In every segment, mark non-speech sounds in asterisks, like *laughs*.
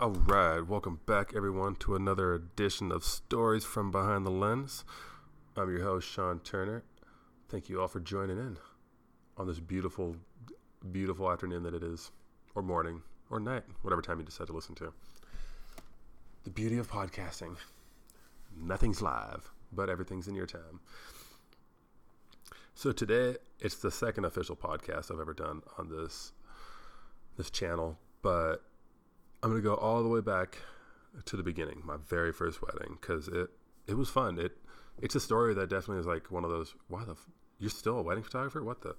All right, welcome back, everyone, to another edition of Stories from Behind the Lens. I'm your host, Sean Turner. Thank you all for joining in on this beautiful, beautiful afternoon that it is, or morning, or night, whatever time you decide to listen to. The beauty of podcasting nothing's live, but everything's in your time. So today, it's the second official podcast I've ever done on this this channel, but I'm gonna go all the way back to the beginning, my very first wedding, because it it was fun. It it's a story that definitely is like one of those. Why the f- you're still a wedding photographer? What the?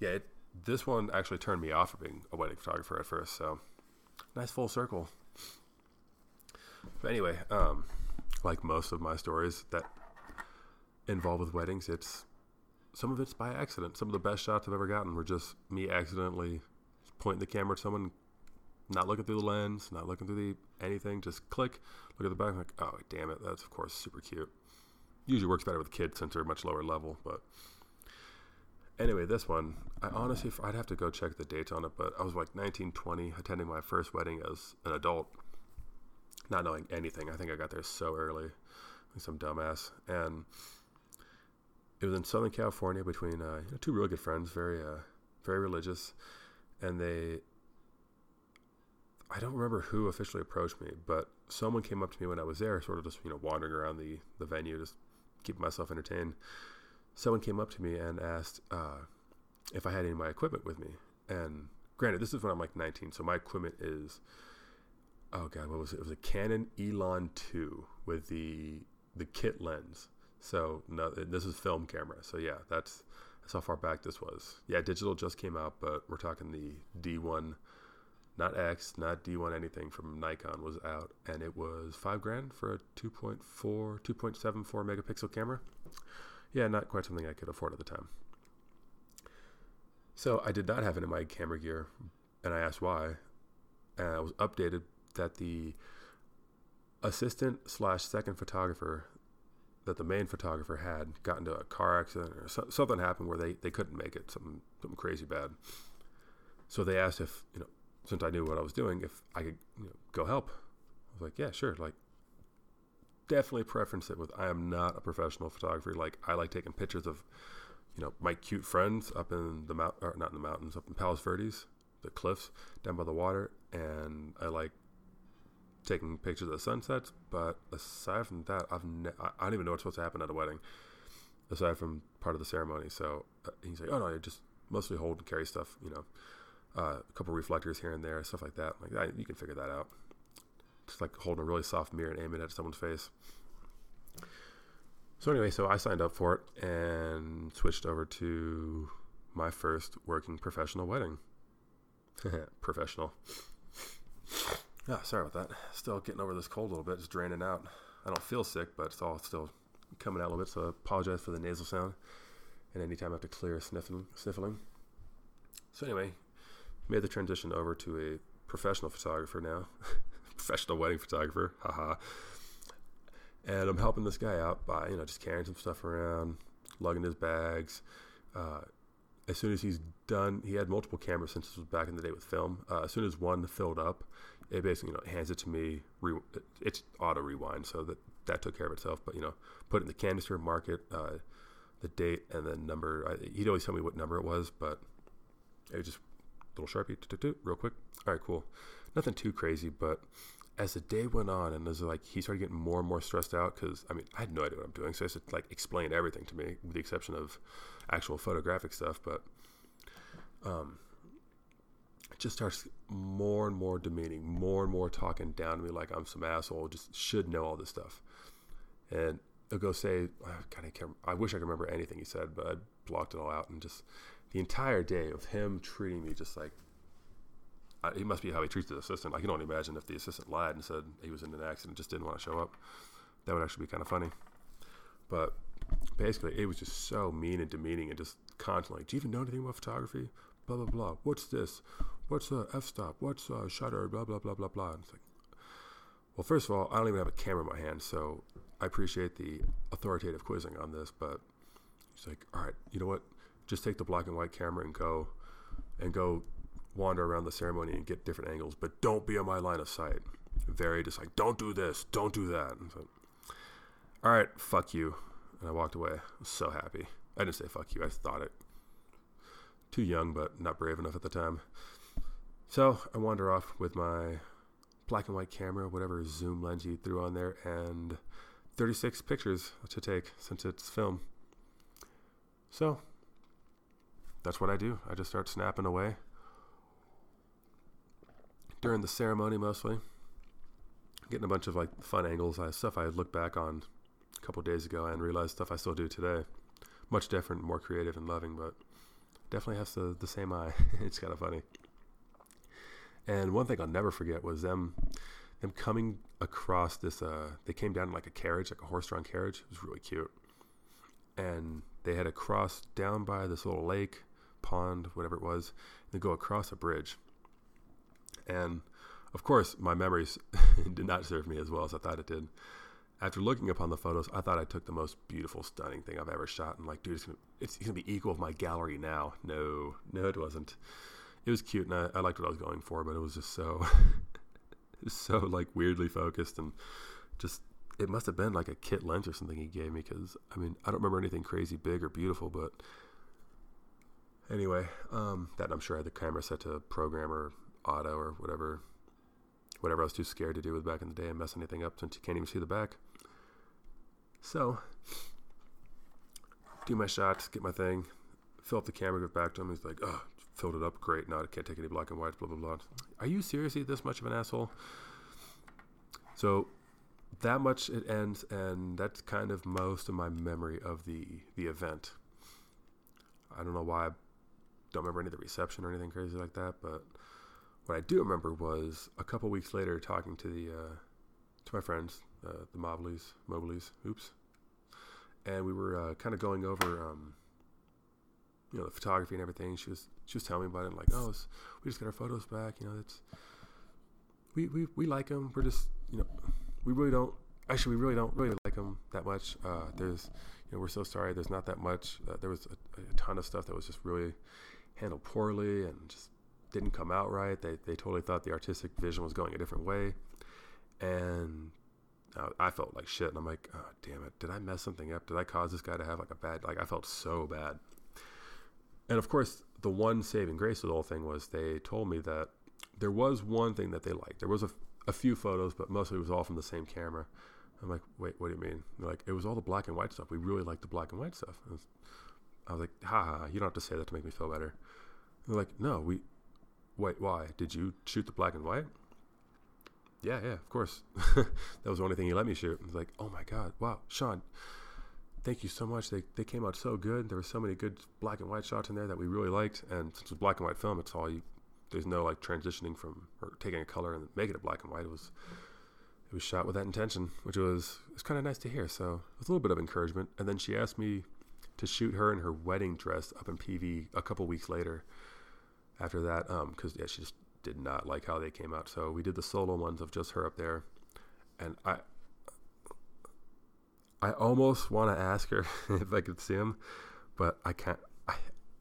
Yeah, it, this one actually turned me off of being a wedding photographer at first. So nice full circle. But anyway, um, like most of my stories that involve with weddings, it's some of it's by accident. Some of the best shots I've ever gotten were just me accidentally pointing the camera at someone, not looking through the lens, not looking through the anything, just click, look at the back, like, oh damn it, that's of course super cute. Usually works better with kids since they're much lower level, but anyway, this one, I honestly, I'd have to go check the dates on it, but I was like 19, 20, attending my first wedding as an adult, not knowing anything. I think I got there so early, like some dumbass, and it was in Southern California between uh, two really good friends, very, uh, very religious and they I don't remember who officially approached me, but someone came up to me when I was there, sort of just you know wandering around the the venue, just keeping myself entertained. Someone came up to me and asked uh, if I had any of my equipment with me. And granted, this is when I'm like 19, so my equipment is oh god, what was it? It was a Canon Elan 2 with the the kit lens. So no, this is film camera. So yeah, that's that's how far back this was. Yeah, digital just came out, but we're talking the D1, not X, not D1 anything from Nikon was out, and it was five grand for a 2.4, 2.74 megapixel camera. Yeah, not quite something I could afford at the time. So I did not have it in my camera gear, and I asked why, and I was updated that the assistant slash second photographer that the main photographer had got into a car accident or so, something happened where they, they couldn't make it, something something crazy bad. So they asked if you know, since I knew what I was doing, if I could you know, go help. I was like, yeah, sure. Like, definitely preference it with. I am not a professional photographer. Like, I like taking pictures of, you know, my cute friends up in the mount, not in the mountains, up in Palos Verdes, the cliffs down by the water, and I like taking pictures of sunsets. But aside from that, I've ne- I don't even know what's supposed to happen at a wedding, aside from part of the ceremony. So uh, he's like, "Oh no, you just mostly hold and carry stuff, you know, uh, a couple reflectors here and there, stuff like that. Like I, you can figure that out. Just like holding a really soft mirror and aiming it at someone's face." So anyway, so I signed up for it and switched over to my first working professional wedding. *laughs* professional. Yeah, sorry about that. Still getting over this cold a little bit, just draining out. I don't feel sick, but it's all still coming out a little bit, so I apologize for the nasal sound. And anytime I have to clear sniffling, sniffling. So anyway, made the transition over to a professional photographer now, *laughs* professional wedding photographer, haha. And I'm helping this guy out by you know just carrying some stuff around, lugging his bags. Uh, as soon as he's done, he had multiple cameras since this was back in the day with film. Uh, as soon as one filled up, it basically you know hands it to me. Re- it's auto rewind, so that that took care of itself. But you know, put it in the canister, mark it, uh, the date, and then number. I, he'd always tell me what number it was, but it just little sharpie, real quick. All right, cool. Nothing too crazy, but as the day went on, and as like he started getting more and more stressed out, because I mean I had no idea what I'm doing, so I had to like explain everything to me, with the exception of actual photographic stuff. But um, it just starts more and more demeaning, more and more talking down to me like I'm some asshole, just should know all this stuff. And he'll go say, oh, God, I, can't, I wish I could remember anything he said, but I blocked it all out. And just the entire day of him treating me just like, I, he must be how he treats the assistant. I can only imagine if the assistant lied and said he was in an accident, just didn't want to show up. That would actually be kind of funny. But basically, it was just so mean and demeaning and just constantly, do you even know anything about photography? Blah, blah, blah. What's this? what's a f-stop? What's a shutter? Blah, blah, blah, blah, blah. And it's like, well, first of all, I don't even have a camera in my hand, so I appreciate the authoritative quizzing on this, but he's like, all right, you know what? Just take the black and white camera and go and go wander around the ceremony and get different angles, but don't be on my line of sight. very just like, don't do this, don't do that. So, all right, fuck you. And I walked away. I so happy. I didn't say fuck you. I thought it. Too young, but not brave enough at the time. So I wander off with my black and white camera, whatever zoom lens you threw on there, and 36 pictures to take since it's film. So that's what I do. I just start snapping away during the ceremony mostly, getting a bunch of like fun angles, I, stuff I look back on a couple days ago and realized stuff I still do today. Much different, more creative and loving, but definitely has the, the same eye. *laughs* it's kind of funny. And one thing I'll never forget was them them coming across this. Uh, they came down in like a carriage, like a horse-drawn carriage. It was really cute. And they had to cross down by this little lake, pond, whatever it was, and go across a bridge. And of course, my memories *laughs* did not serve me as well as I thought it did. After looking upon the photos, I thought I took the most beautiful, stunning thing I've ever shot. And like, dude, it's gonna, it's gonna be equal of my gallery now. No, no, it wasn't it was cute and I, I liked what I was going for, but it was just so, *laughs* so like weirdly focused and just it must have been like a kit lens or something he gave me because I mean I don't remember anything crazy big or beautiful, but anyway, um, that I'm sure I had the camera set to program or auto or whatever, whatever I was too scared to do with back in the day and mess anything up since you can't even see the back. So, do my shots, get my thing, fill up the camera, get back to him. He's like, "Oh, filled it up. Great. Now I can't take any black and white. Blah blah blah. Are you seriously this much of an asshole? So that much it ends, and that's kind of most of my memory of the the event. I don't know why I don't remember any of the reception or anything crazy like that, but what I do remember was a couple weeks later talking to the uh, to my friends, uh, the Mobleys, Mobleys, oops, and we were uh, kind of going over. Um, you know the photography and everything. She was she was telling me about it. like, oh, we just got our photos back. You know, it's we we we like them. We're just you know we really don't actually we really don't really like them that much. Uh, there's you know we're so sorry. There's not that much. Uh, there was a, a, ton of stuff that was just really handled poorly and just didn't come out right. They they totally thought the artistic vision was going a different way, and I felt like shit. And I'm like, oh damn it, did I mess something up? Did I cause this guy to have like a bad? Like I felt so bad. And of course, the one saving grace of the whole thing was they told me that there was one thing that they liked. There was a, a few photos, but mostly it was all from the same camera. I'm like, wait, what do you mean? They're like, it was all the black and white stuff. We really liked the black and white stuff. Was, I was like, ha ha, you don't have to say that to make me feel better. They're like, no, we, wait, why? Did you shoot the black and white? Yeah, yeah, of course. *laughs* that was the only thing he let me shoot. I was like, oh my God, wow, Sean, thank you so much. They, they came out so good. There were so many good black and white shots in there that we really liked. And since it was black and white film, it's all you. There's no like transitioning from or taking a color and making it black and white. It was it was shot with that intention, which was it was kind of nice to hear. So it was a little bit of encouragement. And then she asked me to shoot her in her wedding dress up in PV a couple weeks later. After that, because um, yeah, she just did not like how they came out. So we did the solo ones of just her up there, and I I almost want to ask her *laughs* if I could see him, but I can't. I,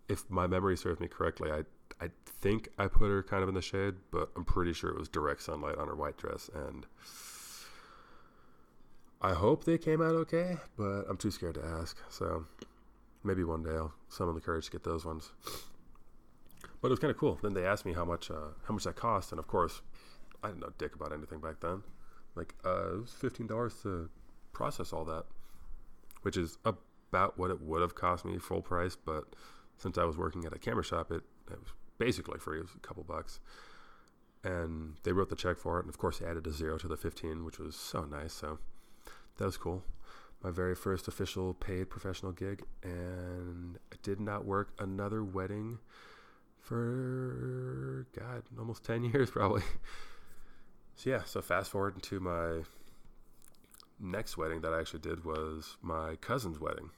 if my memory serves me correctly, I I think I put her kind of in the shade, but I'm pretty sure it was direct sunlight on her white dress, and I hope they came out okay, but I'm too scared to ask. So maybe one day I'll summon the courage to get those ones. But it was kind of cool. Then they asked me how much uh, how much that cost, and of course, I didn't know dick about anything back then. Like uh, it was fifteen dollars to process all that, which is about what it would have cost me full price. But since I was working at a camera shop, it, it was basically free. It was a couple bucks. And they wrote the check for it. And of course, they added a zero to the 15, which was so nice. So that was cool. My very first official paid professional gig. And I did not work another wedding for, God, almost 10 *laughs* years probably. So yeah, so fast forward to my next wedding that I actually did was my cousin's wedding.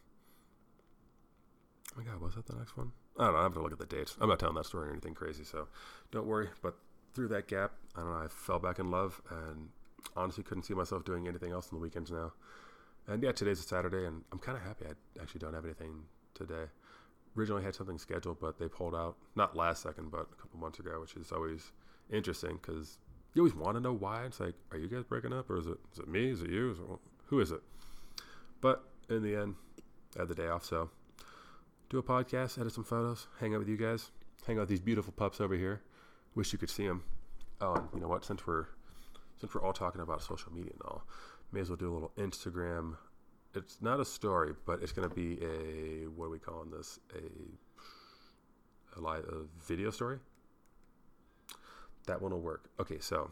Oh my God, was that the next one? I don't know. I have to look at the dates. I'm not telling that story or anything crazy, so don't worry. But through that gap, I don't know. I fell back in love, and honestly couldn't see myself doing anything else on the weekends now. And yeah, today's a Saturday, and I'm kind of happy I actually don't have anything today. Originally had something scheduled, but they pulled out not last second, but a couple months ago, which is always interesting because you always want to know why. It's like, are you guys breaking up, or is it is it me? Is it you? Is it, who is it? But in the end, I had the day off, so do a podcast, edit some photos, hang out with you guys, hang out with these beautiful pups over here. Wish you could see them. Oh, and you know what? Since we're since we're all talking about social media and all, may as well do a little Instagram. It's not a story, but it's going to be a what are we calling this? A a, live, a video story. That one will work. Okay, so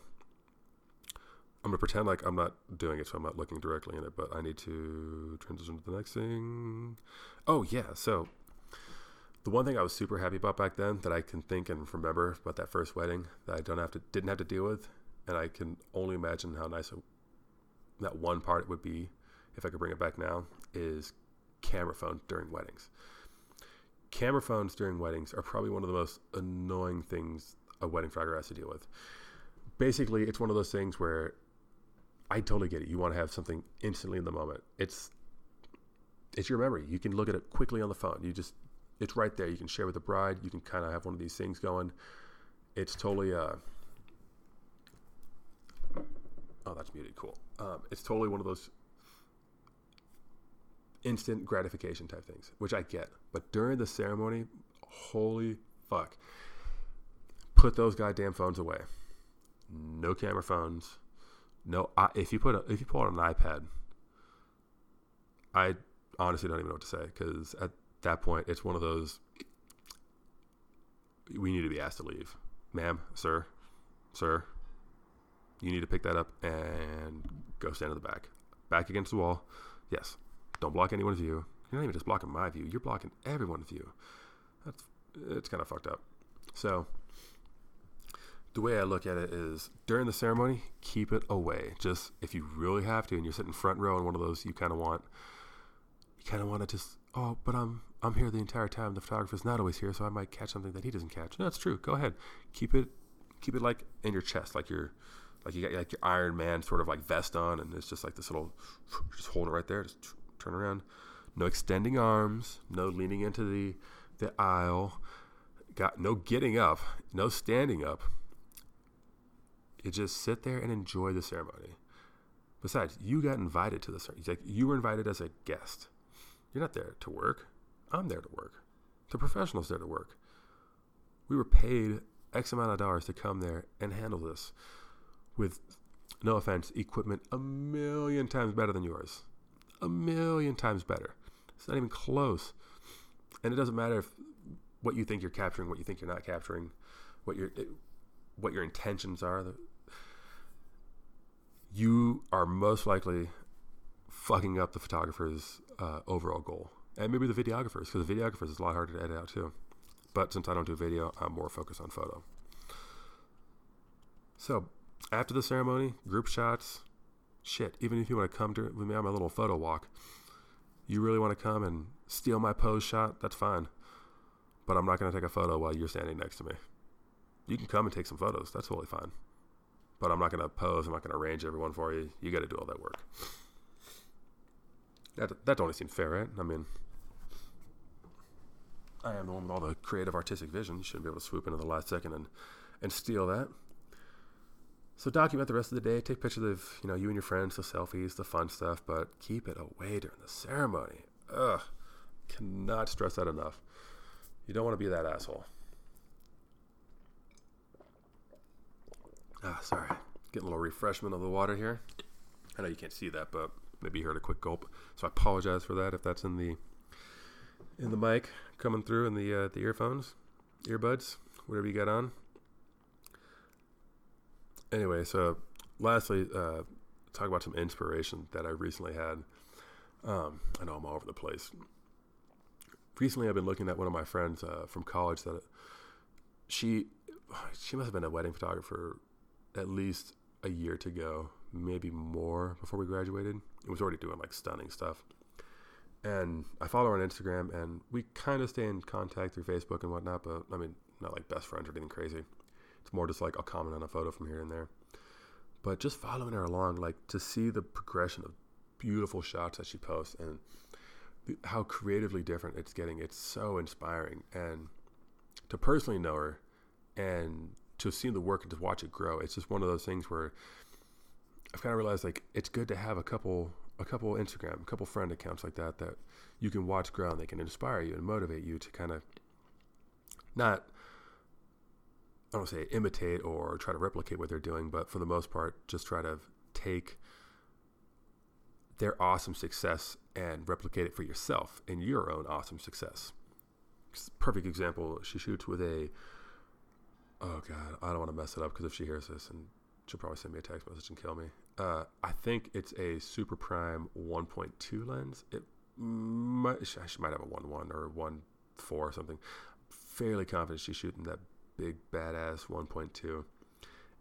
I'm gonna pretend like I'm not doing it, so I'm not looking directly in it. But I need to transition to the next thing. Oh yeah, so the one thing I was super happy about back then that I can think and remember about that first wedding that I don't have to didn't have to deal with, and I can only imagine how nice that one part it would be if I could bring it back now is camera phones during weddings. Camera phones during weddings are probably one of the most annoying things a wedding photographer has to deal with. Basically, it's one of those things where I totally get it. You want to have something instantly in the moment. It's it's your memory. You can look at it quickly on the phone. You just it's right there. You can share with the bride. You can kind of have one of these things going. It's totally uh oh that's muted. Cool. Um, it's totally one of those instant gratification type things, which I get. But during the ceremony, holy fuck put those goddamn phones away. No camera phones. No, I, if you put a, if you pull out an iPad, I honestly don't even know what to say because at that point it's one of those. We need to be asked to leave, ma'am, sir, sir. You need to pick that up and go stand in the back, back against the wall. Yes, don't block anyone's view. You're not even just blocking my view; you're blocking everyone's view. That's it's kind of fucked up. So the way I look at it is during the ceremony, keep it away. Just if you really have to, and you're sitting front row in one of those, you kind of want, you kind of want to just, oh, but I'm I'm here the entire time. The photographer's not always here, so I might catch something that he doesn't catch. No, that's true. Go ahead, keep it, keep it like in your chest, like you're, like you got like your Iron Man sort of like vest on, and it's just like this little, just hold it right there. Just turn around. No extending arms. No leaning into the the aisle. Got no getting up. No standing up you just sit there and enjoy the ceremony. Besides, you got invited to the ceremony. Like you were invited as a guest. You're not there to work. I'm there to work. The professionals there to work. We were paid X amount of dollars to come there and handle this with, no offense, equipment a million times better than yours. A million times better. It's not even close. And it doesn't matter if what you think you're capturing, what you think you're not capturing, what your what your intentions are you are most likely fucking up the photographer's uh, overall goal, and maybe the videographers, because the videographers is a lot harder to edit out too. But since I don't do video, I'm more focused on photo. So after the ceremony, group shots, shit. Even if you want to come to with me on my little photo walk, you really want to come and steal my pose shot, that's fine. But I'm not going to take a photo while you're standing next to me. You can come and take some photos. That's totally fine but I'm not going to pose. I'm not going to arrange everyone for you. You got to do all that work. That that only seems fair, right? I mean, I am the one with all the creative artistic vision. You shouldn't be able to swoop in at the last second and and steal that. So document the rest of the day. Take pictures of you know you and your friends, the selfies, the fun stuff, but keep it away during the ceremony. Ugh, cannot stress that enough. You don't want to be that asshole. Ah, sorry. Getting a little refreshment of the water here. I know you can't see that, but maybe you heard a quick gulp. So I apologize for that if that's in the in the mic coming through in the uh, the earphones, earbuds, whatever you got on. Anyway, so lastly, uh, talk about some inspiration that I recently had. Um, I know I'm all over the place. Recently, I've been looking at one of my friends uh, from college that she she must have been a wedding photographer at least a year to go, maybe more before we graduated. It was already doing like stunning stuff. And I follow her on Instagram, and we kind of stay in contact through Facebook and whatnot. But I mean, not like best friends or anything crazy. It's more just like I'll comment on a photo from here and there. But just following her along, like to see the progression of beautiful shots that she posts and how creatively different it's getting, it's so inspiring. And to personally know her and to see the work and to watch it grow. It's just one of those things where I've kind of realized like it's good to have a couple a couple Instagram, a couple friend accounts like that that you can watch grow and they can inspire you and motivate you to kind of not I don't say imitate or try to replicate what they're doing, but for the most part, just try to take their awesome success and replicate it for yourself in your own awesome success. Perfect example, she shoots with a oh god, I don't want to mess it up because if she hears this and she'll probably send me a text message and kill me. Uh, I think it's a Super Prime 1.2 lens. It might, she might have a 1.1 or 1.4 or something. Fairly confident she's shooting that big badass 1.2,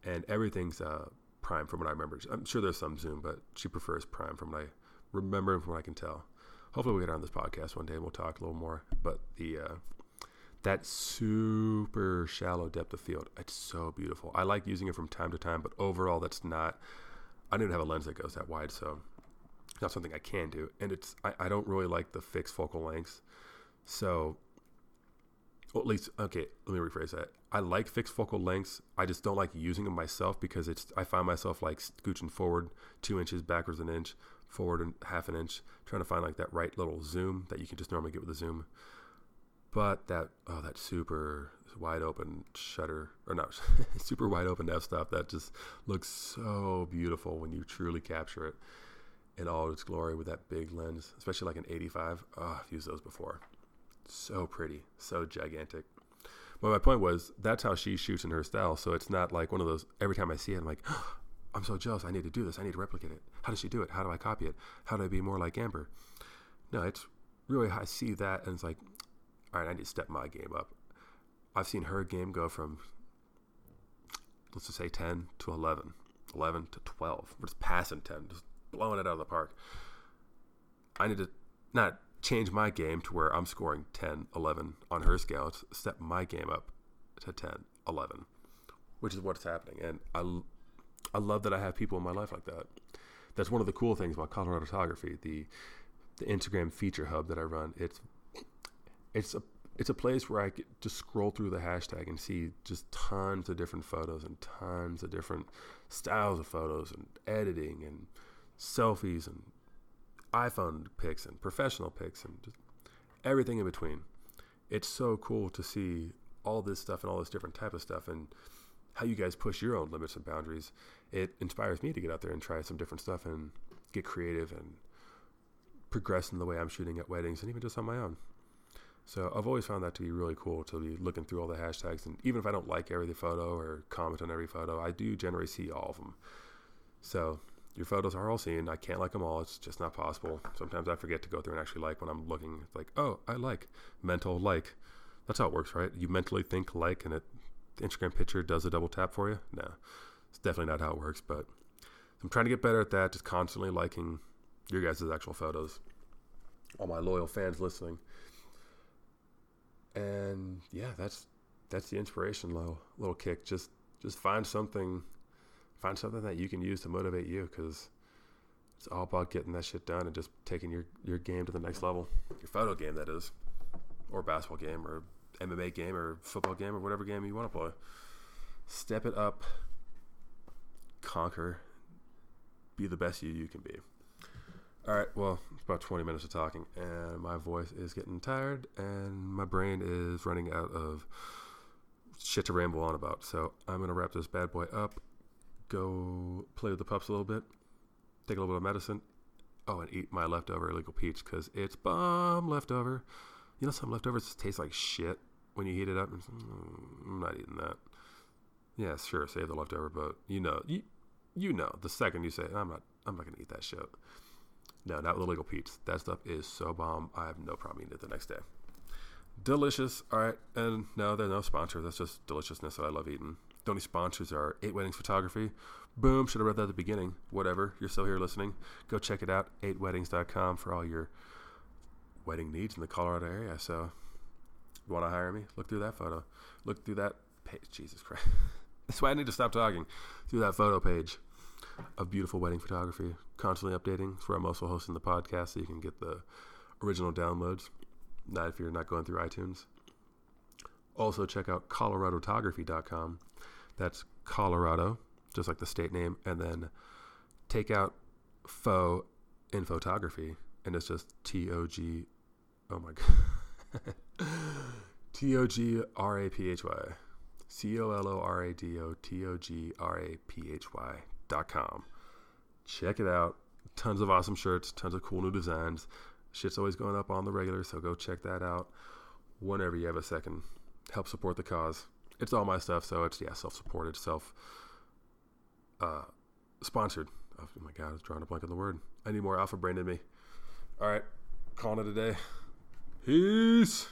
and everything's uh, prime from what I remember. I'm sure there's some zoom, but she prefers prime from what I remember and from what I can tell. Hopefully, we get on this podcast one day and we'll talk a little more. But the uh, that super shallow depth of field, it's so beautiful. I like using it from time to time, but overall, that's not. I don't even have a lens that goes that wide, so not something I can do. And it's I, I don't really like the fixed focal lengths, so well, at least okay. Let me rephrase that. I like fixed focal lengths. I just don't like using them myself because it's. I find myself like scooching forward two inches, backwards an inch, forward and half an inch, trying to find like that right little zoom that you can just normally get with a zoom. But that oh that super wide open shutter or not *laughs* super wide open f stop that just looks so beautiful when you truly capture it in all its glory with that big lens, especially like an 85. Oh, I've used those before so pretty, so gigantic. But my point was that's how she shoots in her style. So it's not like one of those. Every time I see it, I'm like, oh, *gasps* I'm so jealous. I need to do this. I need to replicate it. How does she do it? How do I copy it? How do I be more like Amber? No, it's really I see that and it's like, all right, I need to step my game up. I've seen her game go from let's just say 10 to 11, 11 to 12. We're just passing 10, just blowing it out of the park. I need to not change my game to where I'm scoring 10, 11 on her scale. It's step my game up to 10, 11, which is what's happening. And I, I love that I have people in my life like that. That's one of the cool things about Coloradotography, the the Instagram feature hub that I run. It's it's a it's a place where I get just scroll through the hashtag and see just tons of different photos and tons of different styles of photos and editing and selfies and iPhone pics and professional pics and just everything in between. It's so cool to see all this stuff and all this different type of stuff and how you guys push your own limits and boundaries. It inspires me to get out there and try some different stuff and get creative and progress in the way I'm shooting at weddings and even just on my own. So I've always found that to be really cool to be looking through all the hashtags and even if I don't like every photo or comment on every photo, I do generally see all of them. So your photos are all seen. I can't like them all. It's just not possible. Sometimes I forget to go through and actually like when I'm looking. It's like, oh, I like mental like. That's how it works, right? You mentally think like, and it the Instagram picture does a double tap for you. No, it's definitely not how it works. But I'm trying to get better at that. Just constantly liking your guys' actual photos. All my loyal fans listening. And yeah, that's that's the inspiration little little kick. Just just find something find something that you can use to motivate you because it's all about getting that shit done and just taking your, your game to the next level. Your photo game, that is, or basketball game, or MMA game, or football game, or whatever game you want to play. Step it up, conquer, be the best you you can be. All right, well, it's about 20 minutes of talking, and my voice is getting tired, and my brain is running out of shit to ramble on about. So I'm going to wrap this bad boy up go play with the pups a little bit, take a little bit of medicine. Oh, and eat my leftover Illegal Pete's because it's bomb leftover. You know, some leftovers taste like shit when you heat it up. Mm, I'm not eating that. Yeah, sure, save the leftover, but you know, you, you know, the second you say, I'm not, I'm not gonna eat that shit. No, not with Illegal Pete's. That stuff is so bomb. I have no problem eating it the next day. Delicious. All right, and no, they're no sponsor. That's just deliciousness that I love eating. Only sponsors are Eight Weddings Photography. Boom, should have read that at the beginning. Whatever, you're still here listening. Go check it out, eightweddings.com for all your wedding needs in the Colorado area. So, you want to hire me? Look through that photo. Look through that page. Jesus Christ. *laughs* That's why I need to stop talking. Through that photo page of beautiful wedding photography. Constantly updating. It's where I'm also hosting the podcast so you can get the original downloads. Not if you're not going through iTunes. Also, check out coloradotography.com That's Colorado, just like the state name, and then take out faux in photography, and it's just T O G. Oh my god. *laughs* T O G R A P H Y. C O L O R A D O T O G R A P H Y dot com. Check it out. Tons of awesome shirts, tons of cool new designs. Shit's always going up on the regular, so go check that out whenever you have a second. Help support the cause. It's all my stuff, so it's yeah, self supported, self uh, sponsored. Oh my god, I was drawing a blank on the word. I need more alpha brain in me. All right, calling it a day. Peace.